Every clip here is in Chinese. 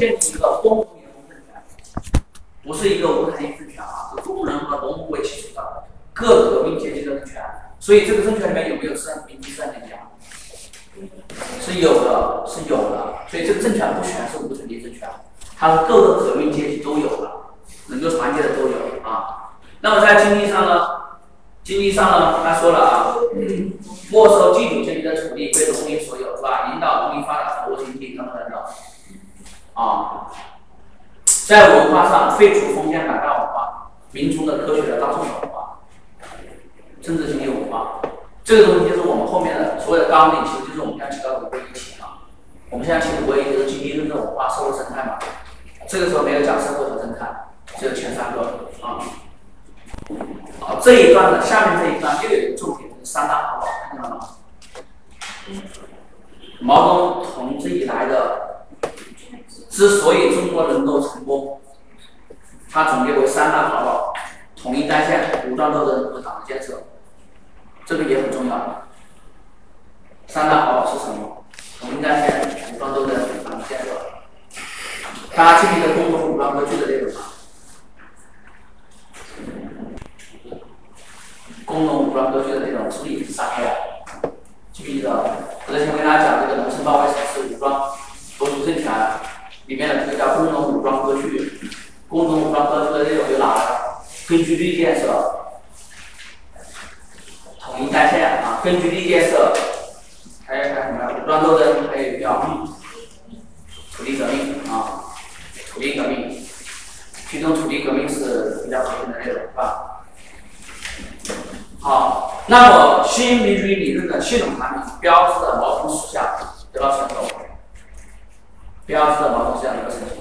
建立一个公务员公政权，不是一个无产阶级政权啊，是工人和农户为基础的各革命阶级的政权。所以这个政权里面有没有资产阶级、资产阶级啊？是有的，是有的。所以这个政权不全是无产阶级政权，它是各个革命阶级都有的，能够团结的都有啊。那么在经济上呢？经济上呢，他说了啊，没收地主阶级的土地归农民所有，是吧？引导农民发展服务经济等等等等。啊，在文化上废除封建百家文化，民族的科学的大众文化，政治经济文化，这个东西就是我们后面的所有的纲领，其实就是我们现在提到的五个一体啊。我们现在提的五个一体是经济、政治、文化、社会生态嘛。这个时候没有讲社会和生态，只有前三个啊。好，这一段的下面这一段又有一个重点，三大法宝，看到了吗？毛泽东同志以来的，之所以中国能够成功，它总结为三大法宝：统一战线、武装斗争和党的建设。这个也很重要。三大法宝是什么？统一战线、武装斗争和、党的建设。大家记不记得共同武装割据的内容吗？工农武装割据的内容是不是也是三个？记不记得？我之前跟大家讲这个农村包围城市武装夺取政权里面的这个叫工农武装割据，工农武装割据的内容有哪个？根据地建设、统一战线啊，根据地建设，还有还有什么？武装斗争，还有叫土地革命啊，土地革命，其中土地革命是比较核心的内容，是吧？好，那么新民主主义理论的系统产品，标志着毛泽东思想得到成熟，标志着毛泽东思想得到成熟。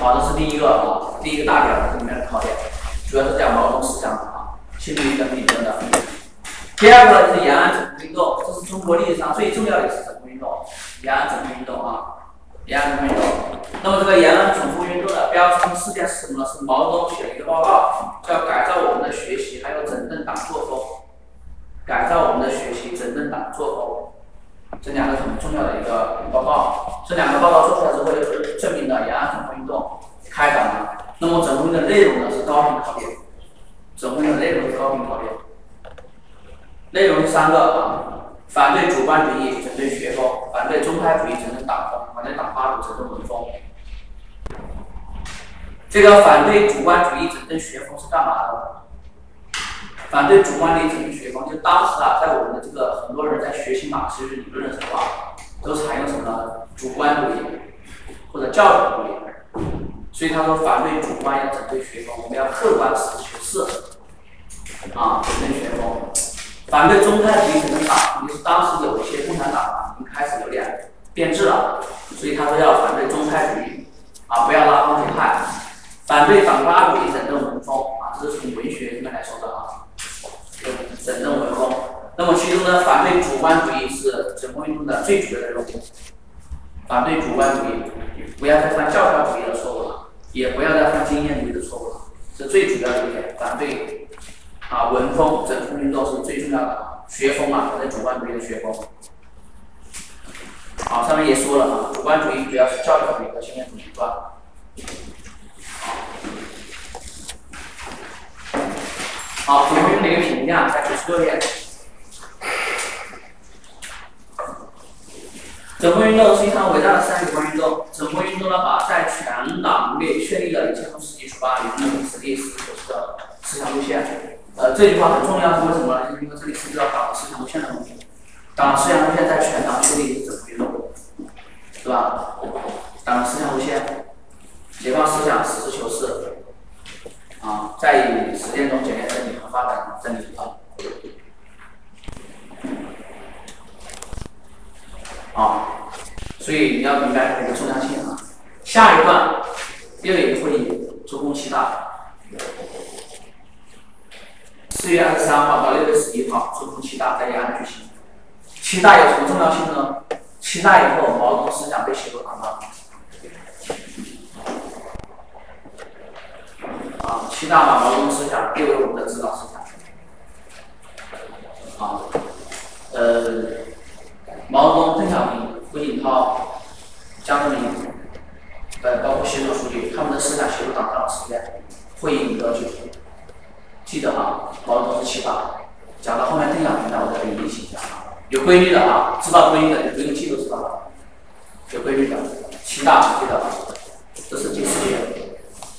好，这是第一个啊，第一个大点这里面的考点，主要是讲毛泽东思想的啊，新民主义理论的。第二个呢就是延安整风运动，这是中国历史上最重要的一次整风运动，延安整风运动啊。延安整风运动，那么这个延安整风运动的标志性事件是什么呢？是毛泽东写了一个报告，叫《改造我们的学习，还有整顿党作风》。改造我们的学习，整顿党作风，这两个很重要的一个报告。这两个报告做出来之后，就证明了延安整风运动开展了。那么整风的内容呢是高频考点，整风的内容是高频考点，内容是三个啊。反对主观主义，整顿学风；反对宗派主义，整顿党风；反对党八股，整顿文风。这个反对主观主义，整顿学风是干嘛的？反对主观主义，整顿学风，就当时啊，在我们的这个很多人在学习马克思主义理论的时候啊，都采用什么呢？主观主义或者教条主义。所以他说，反对主观要整顿学风，我们要客观实事求是啊，整顿学风。反对宗派主义整顿党，就是当时有一些共产党啊，已经开始有点变质了，所以他说要反对宗派主义，啊，不要拉帮结派。反对党八主义整顿文风，啊，这是从文学里面来说的啊，整顿文风。那么其中呢，反对主观主义是整风运动的最主要的任务。反对主观主义，不要再犯教条主义的错误了，也不要再犯经验主义的错误了，是最主要的一点。反对。啊，文风整风运动是最重要的，学风啊，反正主观主义的学风。好，上面也说了啊，主观主义主要是教条主义和经验主义是吧？好，整风运动的一个评价在九十六整风运动是一场伟大的三主观运动。整风运动呢，把在全党内确立了一切从实际出发、理论实力、实事求是的思想路线。呃，这句话很重要，是为什么呢？就是因为这里涉及到党的思想路线的问题。党的思想路线在全党确立是怎么运动，是吧？党的思想路线，解放思想，实事求是，啊，在以实践中检验真理和发展真理啊。啊，所以你要明白它的重要性啊。下一段又一个会议，中共七大。四月二十三号到六月十一号，中共七大在延安举行。七大有什么重要性呢？七大以后，毛泽东思想被写入党章。啊，七大把毛泽东思想列为我们的指导思想。啊，呃，毛泽东、邓小平胡锦涛、江泽民，呃，包括习总书记，他们的思想写入党章的时间，会议的就记得哈，毛泽东是七大，讲到后面邓小平的，我再给你提醒一下啊，有规律的啊，知道规律的你不用记都知道了，有规律的，七大记得，这是第四节，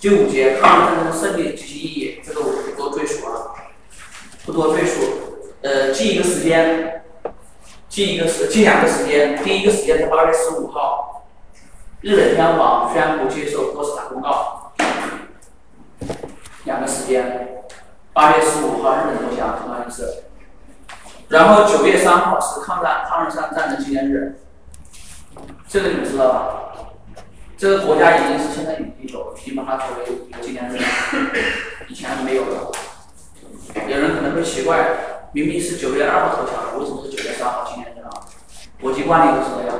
第五节抗日战争胜利及其意义，这个我不多赘述了，不多赘述，呃，记一个时间。近一个时，近两个时间。第一个时间是八月十五号，日本天皇宣布接受波茨坦公告。两个时间，八月十五号日本投降，同样意思。然后九月三号是抗战抗日战战争纪念日，这个你们知道吧？这个国家已经是现在已经有，已经把它作为一个纪念日了，以前是没有的。有人可能会奇怪，明明是九月二号投降，为什么是九月三号纪念？国际惯例都是这样，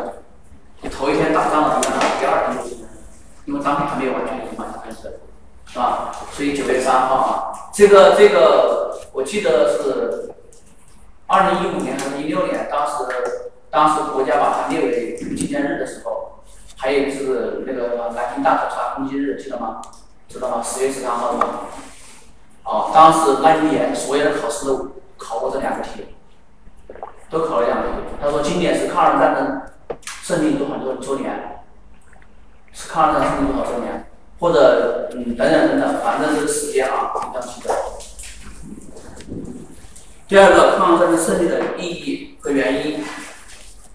你头一天打仗了，第二天就纪念日，因为当天还没有完全完全开始，是吧？所以九月三号啊，这个这个我记得是二零一五年还是一六年，当时当时国家把它列为纪念日的时候。还有就是那个南京大屠杀攻击日，记得吗？知道吗？十月十三号的吗？好，当时那一年所有的考试都考过这两个题，都考了两个题。他说今年是抗日战争胜利多少多周年？是抗日战争胜利多少周年？或者嗯等等等等，反正这个时间啊，一定要记得。第二个，抗日战争胜利的意义和原因，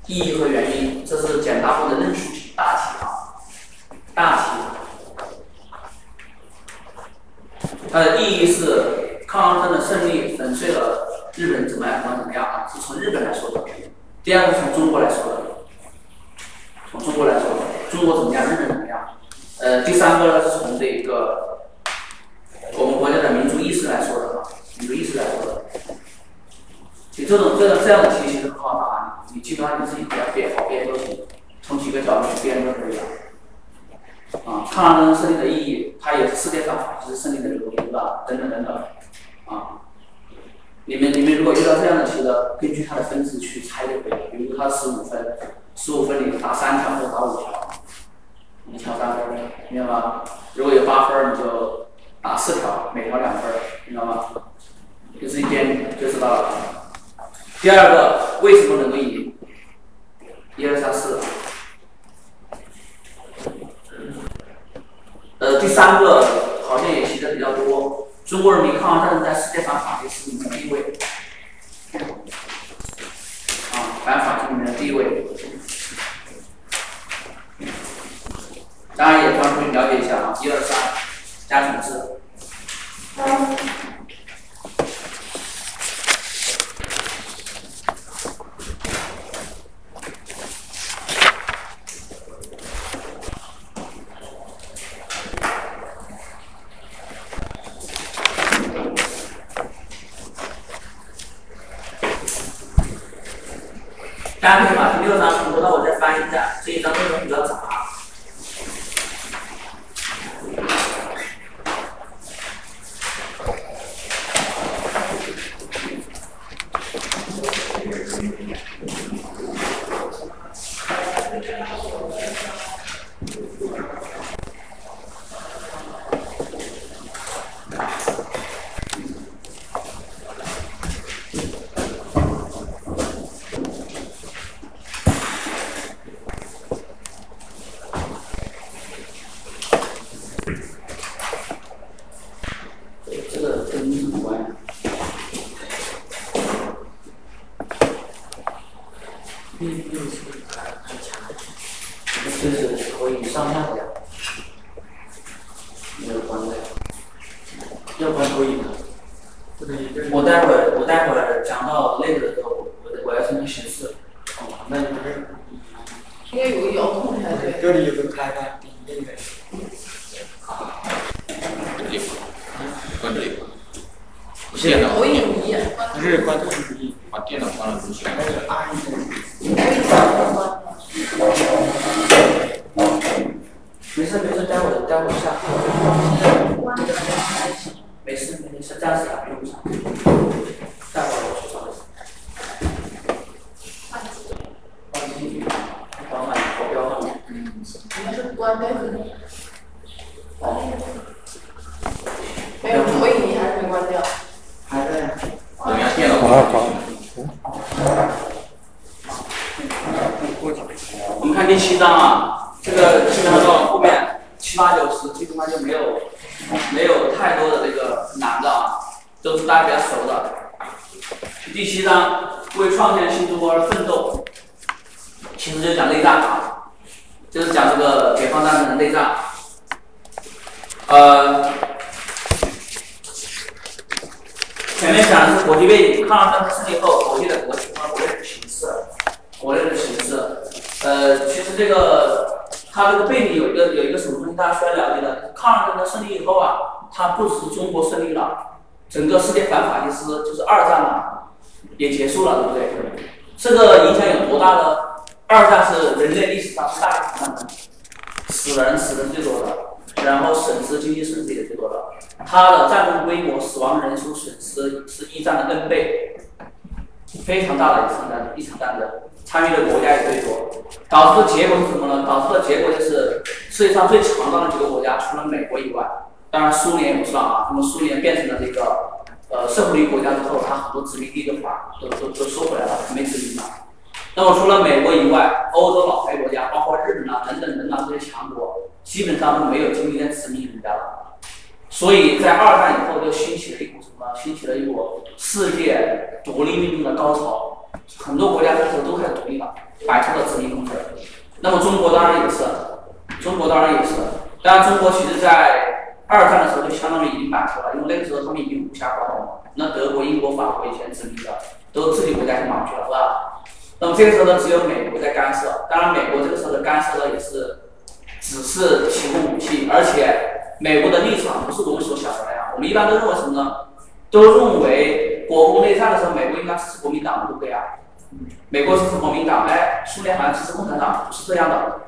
意义和原因，这是简答部的论述题。大题啊，大题，它的意义是抗日战争胜利粉碎了日本怎么样怎么怎么样啊？是从日本来说的。第二个从中国来说的，从中国来说的，中国怎么样，日本怎么样？呃，第三个呢是从这个我们国家的民族意识来说的啊，民族意识来说的。就这种这种这样的题其实很好答，你基本上你自己只要编好编都行。从几个角度去编都可以了。啊，抗日战争胜利的意义，它也是世界上法治胜利的理由，对吧？等等等等。你们你们如果遇到这样的题的，根据它的分值去猜就可以了。比如它十五分，十五分里答三条或者答五条，你挑三分，明白吗？如果有八分，你就答四条，每条两分，明白吗？就自己编就知道了。第二个，为什么能够赢？一二三四。呃，第三个好像也提的比较多，中国人民抗日战争在世界上法律史里面的地位，啊，反法治里面的地位，大家也帮助了解一下啊，一二三，加组织。Everything. 经济损失也最多的，它的战争规模、死亡人数、损失是一战的 N 倍，非常大的一场战一场战争。参与的国家也最多，导致的结果是什么呢？导致的结果就是世界上最强大的几个国家，除了美国以外，当然苏联也不算啊。那么苏联变成了这个呃社会主义国家之后，它很多殖民地都把都都都收回来了，没殖民了。那么除了美国以外，欧洲老牌国家，包括日本啊等等等等这些强国，基本上都没有今天殖民人家了。所以在二战以后，就兴起了一股什么？兴起了一股世界独立运动的高潮。很多国家开始都开始独立了，摆脱了殖民控制。那么中国当然也是，中国当然也是。当然，中国其实在二战的时候就相当于已经摆脱了，因为那个时候他们已经无暇管我们。那德国、英国、法国以前殖民的都自己国家先忙去了，是吧？那么这个时候呢，只有美国在干涉。当然，美国这个时候的干涉呢，也是只是提供武器，而且美国的立场不是我们所想的那样。我们一般都认为什么呢？都认为国共内战的时候，美国应该支持国民党，对不对啊？美国支持国民党，哎，苏联好像支持共产党，不是这样的，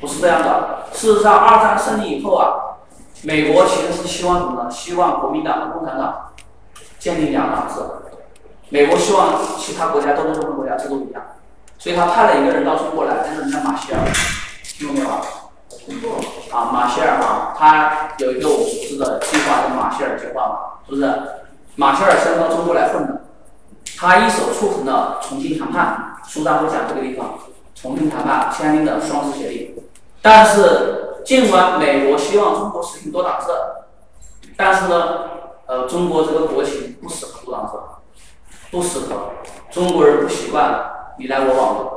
不是这样的。事实上，二战胜利以后啊，美国其实是希望什么呢？希望国民党和共产党建立两党制。美国希望其他国家都跟中国国家制度一样，所以他派了一个人到中国来，但是人叫马歇尔，听过没有啊？啊，马歇尔啊，他有一个我熟知的计划，叫马歇尔计划嘛，是不是？马歇尔先到中国来混的。他一手促成了重庆谈判，书上会讲这个地方，重庆谈判签订的双十协议。但是，尽管美国希望中国实行多党制，但是呢，呃，中国这个国情不适合多党制，不适合，中国人不习惯你来我往的，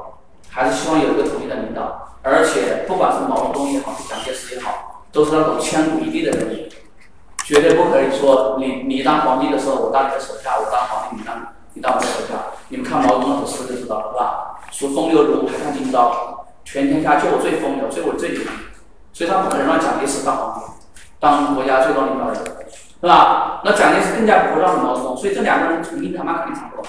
还是希望有一个统一的领导。而且，不管是毛泽东也好，是蒋介石也好，都是那种千古一帝的人物，绝对不可以说你你当皇帝的时候，我当你的手下，我当皇帝，你当。你当我的手下，你们看毛泽东的诗就知道了，是吧？说风流如还看今朝，全天下就我最风流，就我最牛逼，所以他不可能让蒋介石当皇帝，当国家最高领导人，是吧？那蒋介石更加不会让毛泽东，所以这两个人重新谈判肯定谈不拢，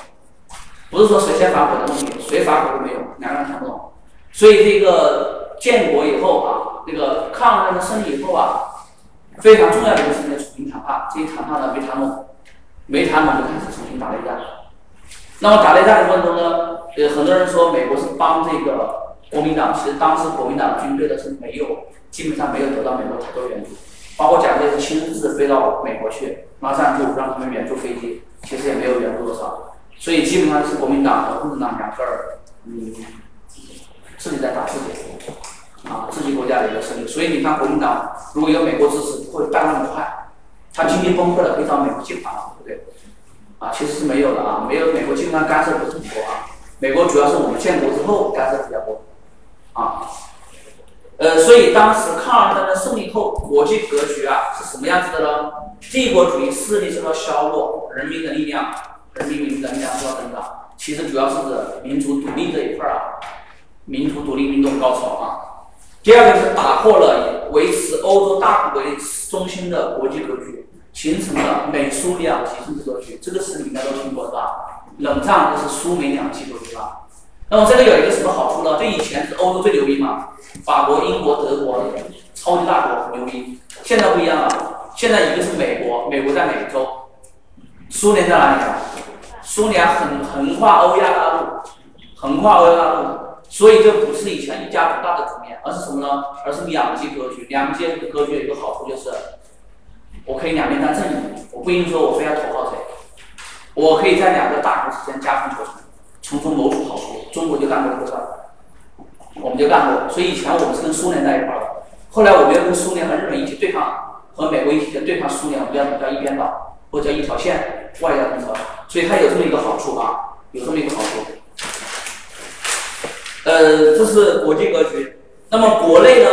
不是说谁先反悔的问题，谁反悔都没有，两个人谈不拢。所以这个建国以后啊，这个抗日战争胜利以后啊，非常重要的一个事情重新谈判，这一谈判呢没谈拢，没谈拢就开始重新打内战。那么打内战的过程中呢，呃，很多人说美国是帮这个国民党，其实当时国民党军队的是没有，基本上没有得到美国太多援助，包括蒋介石亲自飞到美国去拉赞助，让他们援助飞机，其实也没有援助多少，所以基本上是国民党和共产党两个人，嗯，自己在打自己，啊，自己国家的一个胜利。所以你看国民党如果有美国支持，不会办那么快，他经济崩溃了可以找美国借款，对不对？啊，其实是没有的啊，没有美国基本上干涉不是很多啊，美国主要是我们建国之后干涉比较多，呃，所以当时抗日战争胜利后，国际格局啊是什么样子的呢？帝国主义势力受到削弱，人民的力量，人民民的力量受到增长。其实主要是指民族独立这一块啊，民族独立运动高潮啊。第二个是打破了维持欧洲大国为中心的国际格局。形成了美苏两极政治格局，这个词你应该都听过是吧？冷战就是苏美两极格局吧？那么这个有一个什么好处呢？就以前是欧洲最牛逼嘛，法国、英国、德国超级大国牛逼。现在不一样了，现在一个是美国，美国在美洲，苏联在哪里啊？苏联横横跨欧亚大陆，横跨欧亚大陆，所以这不是以前一家独大的局面，而是什么呢？而是两极格局。两极格局有一个好处就是。我可以两边当阵营，我不一定说我非要投靠谁，我可以在两个大国之间加工求成，从中谋取好处。中国就干过这个事儿，我们就干过。所以以前我们是跟苏联在一块儿的，后来我们要跟苏联和日本一起对抗，和美国一起对抗苏联，我们叫叫一边倒，或者叫一条线外交政策。所以它有这么一个好处啊，有这么一个好处。呃，这是国际格局。那么国内呢？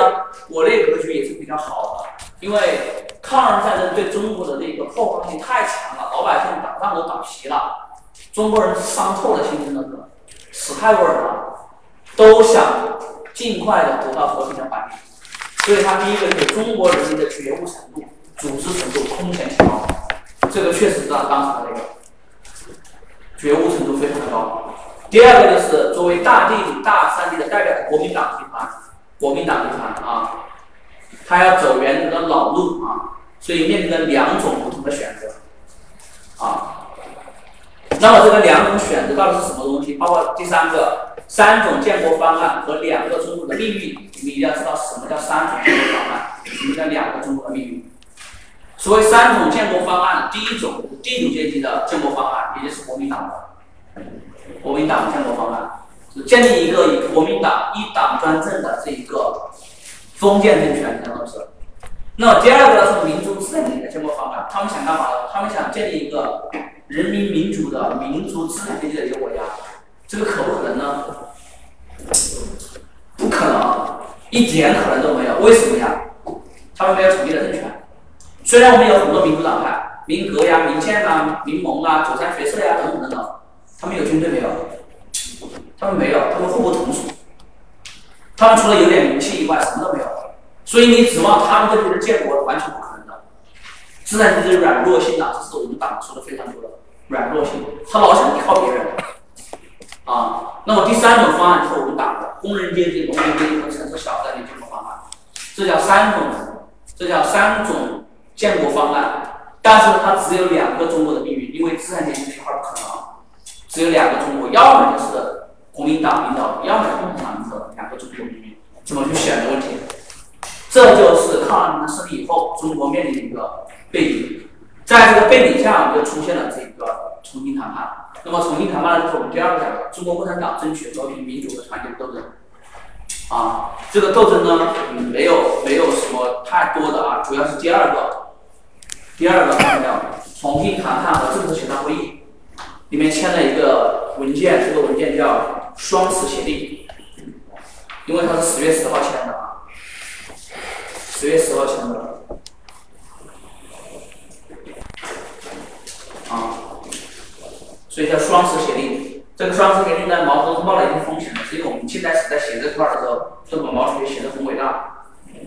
国内格局也是比较好的，因为抗日战争对中国的那个破坏性太强了，老百姓打仗都打皮了，中国人伤透了心，真的是死太多人了，都想尽快的得到和平的环境。所以他第一个就是中国人民的觉悟程度、组织程度空前提高，这个确实让当时的那个觉悟程度非常的高。第二个就是作为大地大山地的代表国民党集团。国民党集团啊，他要走原来的老路啊，所以面临着两种不同的选择。那么这个两种选择到底是什么东西？包括第三个三种建国方案和两个中国的命运，你们一定要知道什么叫三种建国方案，什么叫两个中国的命运。所谓三种建国方案，第一种地主阶级的建国方案，也就是国民党的国民党建国方案。是建立一个以国民党一党专政的这一个封建政权，相当是。那么第二个是民族自产阶级的建国方案，他们想干嘛呢？他们想建立一个人民民主的民族资产阶级的一个国家，这个可不可能呢？不可能，一点可能都没有。为什么呀？他们没有统一的政权。虽然我们有很多民主党派，民革呀、民建啊、民盟啊、九三学社呀等等等等，他们有军队没有？他们没有，他们互不统属。他们除了有点名气以外，什么都没有。所以你指望他们这批人建国，完全不可能的。资产阶级软弱性啊，这是我们党说的非常多的软弱性，他老想依靠别人。啊，那么第三种方案就是我们党的工人阶级、农民阶级和城市小镇的建国方案，这叫三种，这叫三种建国方案。但是它只有两个中国的命运，因为资产阶级这块不可能，只有两个中国，要么就是。国民党领导，要么共产党领导，两个中国命运怎么去选择问题？这就是抗日战争胜利以后中国面临的一个背景。在这个背景下，我们就出现了这个重新谈判。那么重新谈判呢，就是我们第二个讲的中国共产党争取和平、民主和团结的斗争。啊，这个斗争呢，没有没有什么太多的啊，主要是第二个，第二个叫重新谈判和政治协商会议里面签了一个文件，这个文件叫。双十协定，因为它是十月十号签的啊，十月十号签的，啊，所以叫双十协定。这个双十协定呢，毛泽东冒了一定风险的，所以我们近代史在写这块的时候，都把毛主席写的很伟大，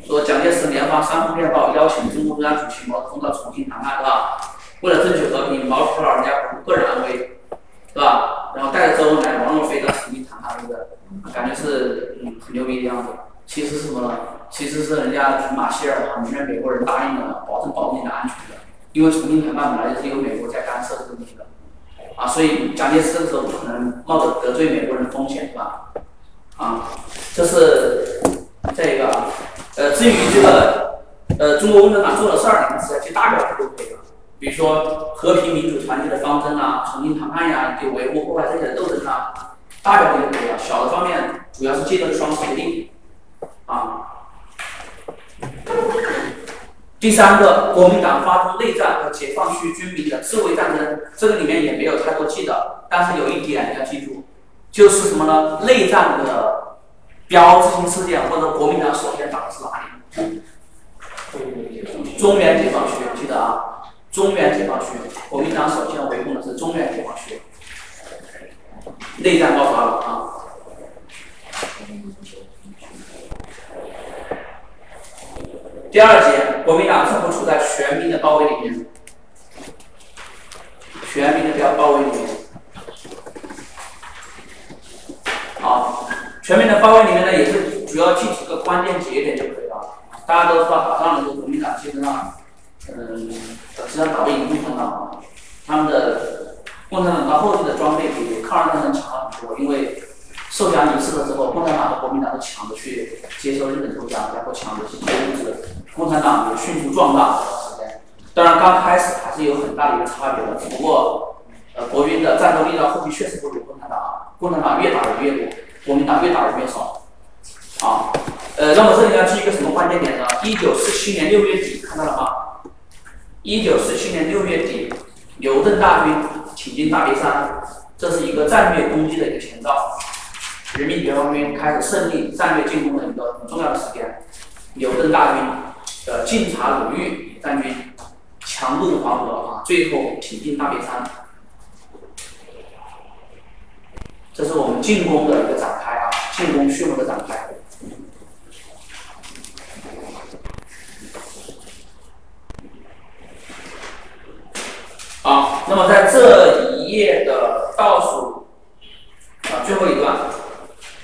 说蒋介石连发三封电报，邀请中共中央主席毛泽东到重庆谈判，是吧？为了争取和平，毛主席老人家不顾个人安危，是吧？然后带着周恩来、王若飞到重庆。谈判，是不是感觉是嗯很牛逼的样子，其实是什么呢？其实是人家马歇尔啊，里面美国人答应了，保证保证你的安全的。因为重庆谈判本来就是有美国在干涉这个问题的，啊，所以蒋介石这个时候不可能冒着得罪美国人的风险，是吧？啊，这是这个，呃，至于这个呃中国共产党做的事儿，你们只要去大表就可以了。比如说和平、民主、团结的方针啊，重新谈判呀，就维护破坏这些的斗争啊。大表就可以了，小的方面主要是借助双十协定，啊。第三个，国民党发动内战和解放区军民的自卫战争，这个里面也没有太多记的，但是有一点要记住，就是什么呢？内战的标志性事件或者国民党首先打的是哪里？中原解放区，记得啊，中原解放区，国民党首先围攻的是中原解放区。内战爆发了啊！第二节，国民党似乎处在全民的包围里面，全民的包包围里面。好，全面的包围里面呢，也是主要记几个关键节点就可以了。大家都知道，打仗的时候，国民党基本上，嗯，实际上打不赢共产党，他们的。共产党到后期的装备比抗日战争强了很多，因为受降仪式了之后，共产党和国民党都抢着去接受日本投降，然后抢着去接物资，共产党也迅速壮大。当然刚开始还是有很大的一个差别的，只不过，呃，呃，国军的战斗力到后期确实不如共产党，越打人越多，国民党越打人越少，啊，呃，那么这里要记一个什么关键点呢？一九四七年六月底，看到了吗？一九四七年六月底，刘邓大军挺进大别山，这是一个战略攻击的一个前兆，人民解放军开始胜利战略进攻的一个很重要的时间。刘邓大军的晋察鲁豫战军强渡黄河啊，最后挺进大别山。这是我们进攻的一个展开啊，进攻序幕的展开。好，那么在这一页的倒数啊最后一段，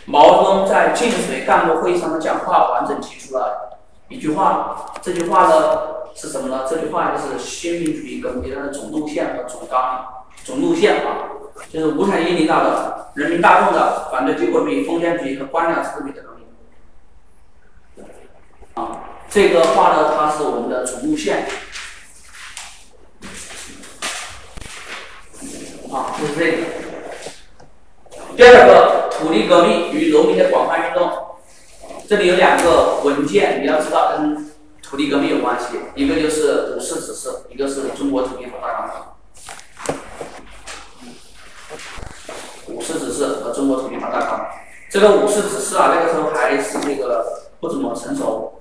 毛泽东在晋绥干部会议上的讲话完整提出了一句话，这句话呢是什么呢？这句话就是新民主义革命的总路线和总纲、总路线啊。就是无产阶级领导的、人民大众的反对帝国主义、封建主义和官僚资本主义的革命。啊，这个画呢，它是我们的主路线。啊，就是这个。第二个，土地革命与农民的广泛运动。这里有两个文件，你要知道跟土地革命有关系，一个就是五四指示，一个是中国土地法大纲。四指示和中国土地法大纲，这个五四指示啊，那个时候还是那个不怎么成熟，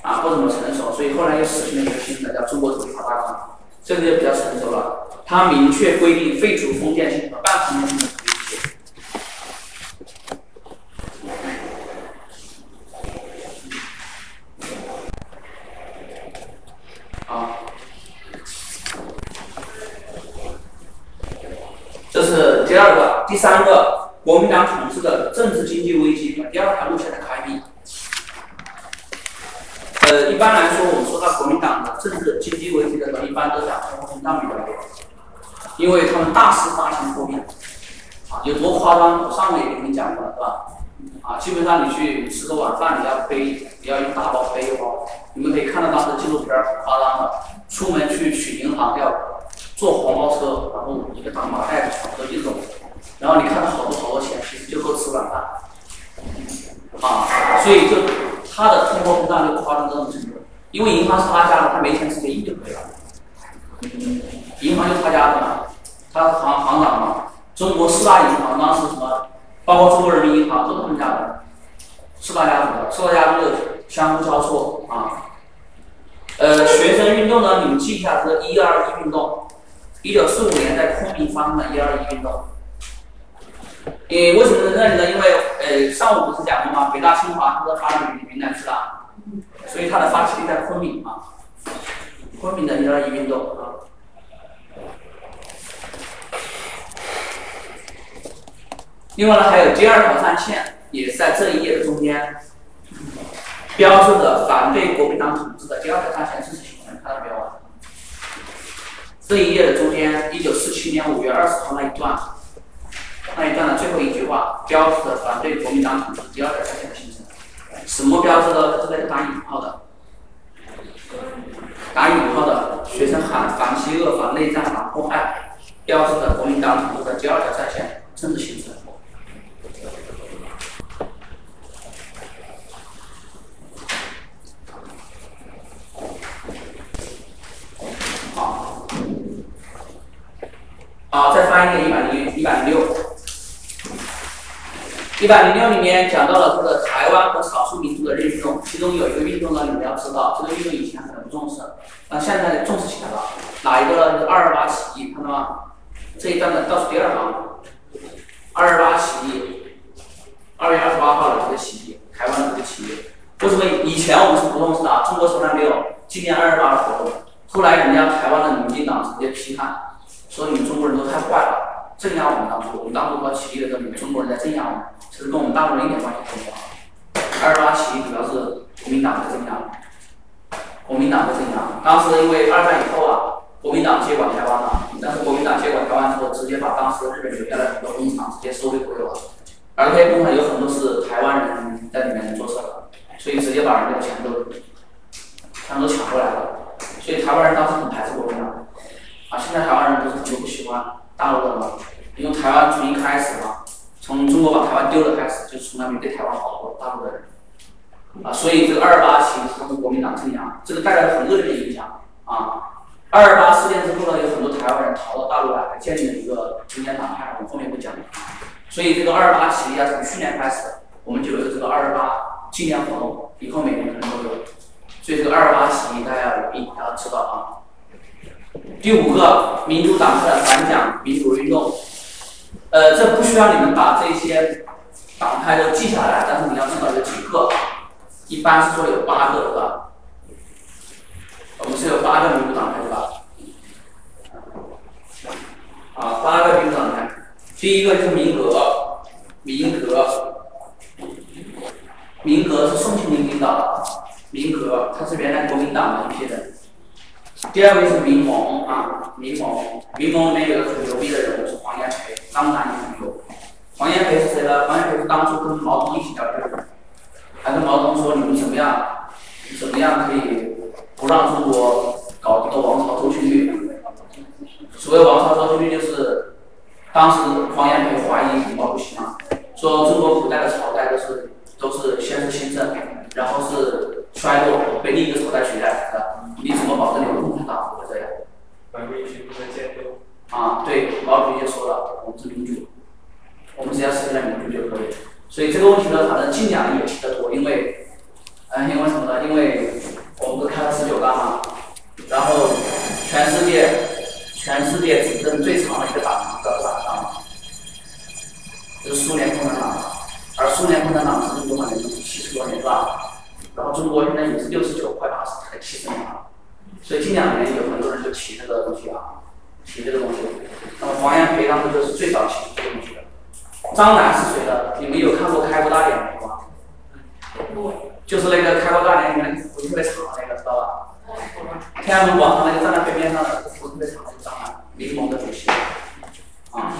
啊不怎么成熟，所以后来又实行了一个新的叫中国土地法大纲，这个就比较成熟了。它明确规定废除封建性和半封建性。的土地制啊。这是第二个，第三个，国民党统治的政治经济危机和第二条路线的开辟。呃，一般来说，我们说到国民党的政治经济危机的时候，一般都讲通货膨胀比较多，因为他们大肆发行货币，啊，有多夸张？我上面也跟你讲过了，是吧？啊，基本上你去吃个晚饭，你要背，你要用大包背一包。你们可以看到当时纪录片很夸张的，出门去取银行要。坐黄包车，然后一个大麻袋子全都一走，然后你看到好多好多钱，其实就够吃晚饭，啊，所以就他的通货膨胀就夸张到这种程度，因为银行是他家的，他没钱直接印就可以了，银行就他家的嘛，他是行行长嘛，中国四大银行当时什么，包括中国人民银行都是他们家的，四大家族的，四大家族相互交错啊，呃，学生运动呢，你们记一下这个一二一运动。一九四五年在昆明发生的“一二一”运动，你为什么在这里呢？因为呃，上午不是讲了吗？北大清华都是发源于云南去了，所以它的发起地在昆明啊。昆明的“一二一”运动啊。另外呢，还有第二条战线，也是在这一页的中间，标志着反对国民党统治的第二条战线是，这一页的中间，一九四七年五月二十号那一段，那一段的最后一句话，标志着反对国民党统治第二条战线的形成。什么标志呢？这个打引号的，打引号的，学生喊反饥饿、反内战、反迫害，标志着国民党统治的第二条战线正式形成。好，再翻一百零一百零六，一百零六里面讲到了这个台湾和少数民族的运动，其中有一个运动呢，你们要知道，这个运动以前很不重视，那现在重视起来了。哪一个？就是二二八起义，看到吗？这一段的倒数第二行，二二八起义，二月二十八号的这个起义，台湾的这个起义。为什么以前我们是不重视的？中国从来没有纪念二二八的活动，后来人家台湾的民进党直接批判。说你们中国人都太坏了，镇压我们当初，我们当初搞起义的时候，你们中国人在镇压我们，其实跟我们大陆人一点关系都没有。二八起义主要是国民党在镇压，国民党在镇压。当时因为二战以后啊，国民党接管台湾了，但是国民党接管台湾之后，直接把当时日本留下来很多工厂直接收回国有了，而这些工厂有很多是台湾人在里面做事的，所以直接把人家的钱都全都抢过来了，所以台湾人当时很排斥国民党。啊，现在台湾人不是很多不喜欢大陆的吗？因为。台湾从一开始嘛，从中国把台湾丢了开始，就从来没对台湾好过，大陆的人。啊，所以这个二二八起义是他们国民党镇压，这个带来了很恶劣的影响啊。二二八事件之后呢，有很多台湾人逃到大陆来，还建立了一个中间党派，我们后面会讲。所以这个二二八起义啊，从去年开始，我们就有这个二二八纪念活动，以后每年可能都有。所以这个二二八起义大家要一要知道啊。第五个，民主党派的反蒋民主运动，呃，这不需要你们把这些党派都记下来，但是你要知道有几个。一般是说有八个，是吧？我们是有八个民主党派，是吧？啊，八个民主党派。第一个就是民革，民革，民革是宋庆龄领导的，民革他是原来国民党的一批人。第二位是民盟啊，民盟，民盟里面有个很牛逼的人物是黄炎培，张南也很牛。黄炎培是谁呢？黄炎培是当初跟毛泽东一起交接的。还跟毛泽东说：“你们怎么样？怎么样可以不让中国搞一个王朝周期率？所谓王朝周期率，就是当时黄炎培怀疑李茂不嘛，说中国古代的朝代都是都是先是兴盛，然后是衰落，被另一个朝代取代的。你怎么保证你共产党不会这样？毛主席不能建构。啊，对，毛主席就说了，我们是民主，我们只要实现了民主就可以。”所以这个问题呢，反正近两年也提得多，因为，嗯，因为什么呢？因为我们不是开了十九大嘛，然后全世界，全世界执政最长的一个党知道是哪个党吗？就是苏联共产党，而苏联共产党执政多少年？七十多年是吧？然后中国现在也是六十九快八十，才七十年了。所以近两年有很多人就提这个东西啊，提这个东西。那么黄炎培当时就是最早提这个的。张楠是谁的？你们有看过《开国大典》没有啊？就是那个《开国大典》里面胡子特别长的那个，知道吧？天安门广场那个站在北边上的胡子特别长的张楠，民盟的主席。啊，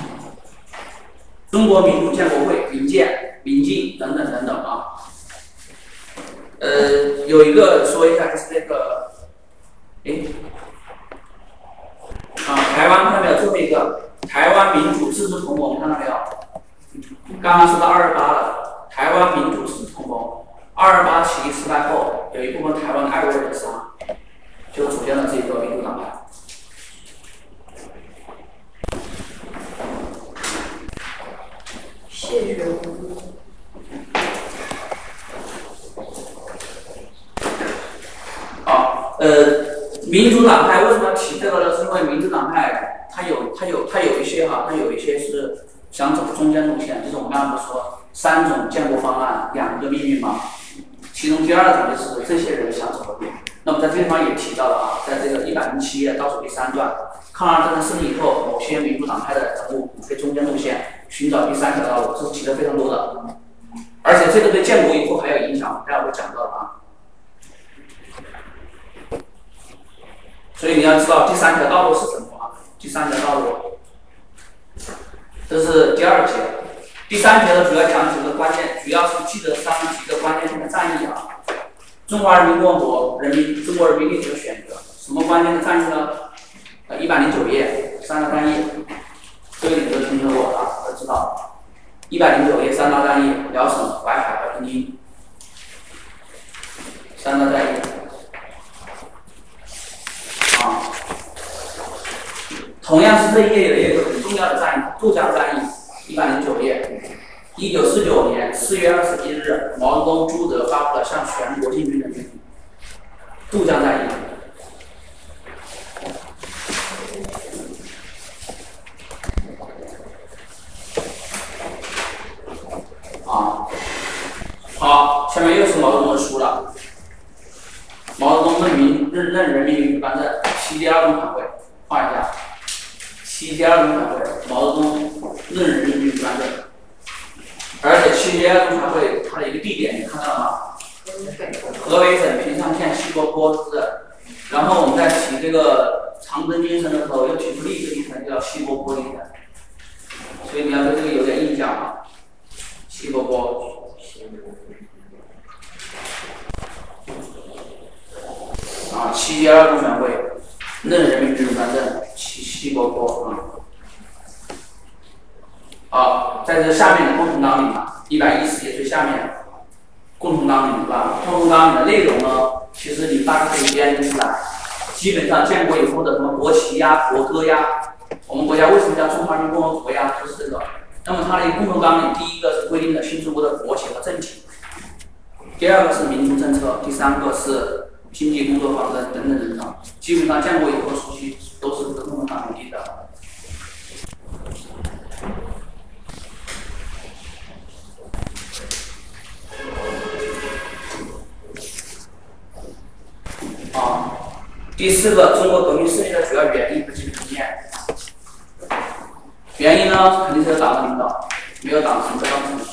中国民主建国会、民建、民进等等等等啊。呃，有一个说一下，就是那个，哎，啊，台湾看到没有？最后一个，湾民主自治同盟看到没有？刚刚说到二二八了，台湾民主自治同盟。二二八起义失败后，有一部分台湾的爱国人士啊，就组建了这个民主党派。谢谢。好，呃，民主党派为什么要提这个呢？是因为民主党派它有它有它有一些哈，它有一些是。想走中间路线，就是我们刚刚不是说三种建国方案，两个命运吗？其中第二种就是这些人想走的路。那么在这地方也提到了啊，在这个一百零七页倒数第三段，抗日战争胜利以后，某些民主党派的人物走中间路线，寻找第三条道路，这是提的非常多的。而且这个对建国以后还有影响，待会会讲到啊。所以你要知道第三条道路是什么？第三条道路。这是第二节，第三节呢主要讲几个关键，主要是记得上面几个关键性的战役啊。中华人民共和国人民，中国人民历史的选择什么关键的战役呢？呃，一百零九页三大战役，这个你们都听说过啊，都知道。一百零九页三大战役，辽沈、淮海和平津。三大战役。啊。同样是这一页有一个很。重要的战役，渡江战役，一百零九页。一九四九年四月二十一日，毛泽东、朱德发布了向全国进军的命令。渡江战役。啊，好，下面又是毛泽东的书了。毛泽东任民任任人民领导班子，七第二中常会，画一下。七届二中全会，毛泽东任人民军专政，而且七届二中全会它的一个地点你看到了吗？河北省平昌县西柏坡市。然后我们在提这个长征精神的时候，又提出另一个精神叫西柏坡精神，所以你要对这个有点印象啊。西柏坡，啊，七届二中全会任人民军专政。西西柏坡啊，在这下面的共同纲领嘛，一百一十页最下面，共同纲领是吧？共同纲领的内容呢，其实你大概可以编辑出来。基本上建国以后的什么国旗呀、国歌呀，我们国家为什么叫中华人民共和国呀？就是这个。那么它的共同纲领，第一个是规定了新中国的国情和政体，第二个是民族政策，第三个是经济工作方针等等等等。基本上建国以后初期都是这个共同纲领定的。啊，第四个，中国革命胜利的主要原因和基本经验。原因呢，肯定是有党的领导，没有党什么都帮助？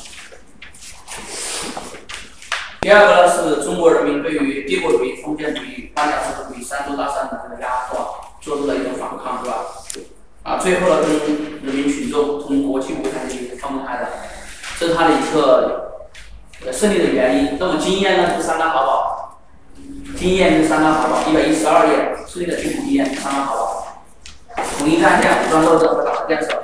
第二个呢，是中国人民对于帝国主义、封建主义、官僚制度主义三座大山的这个压迫，做出了一种反抗，是吧？啊，最后呢，跟人民群众从国际舞台里分开的，这是他的一个呃胜利的原因。那么经验呢，是三大法宝，经验是三大法宝，一百一十二页，胜利的基础经验三大法宝，统一战线、武装斗争和党的建设。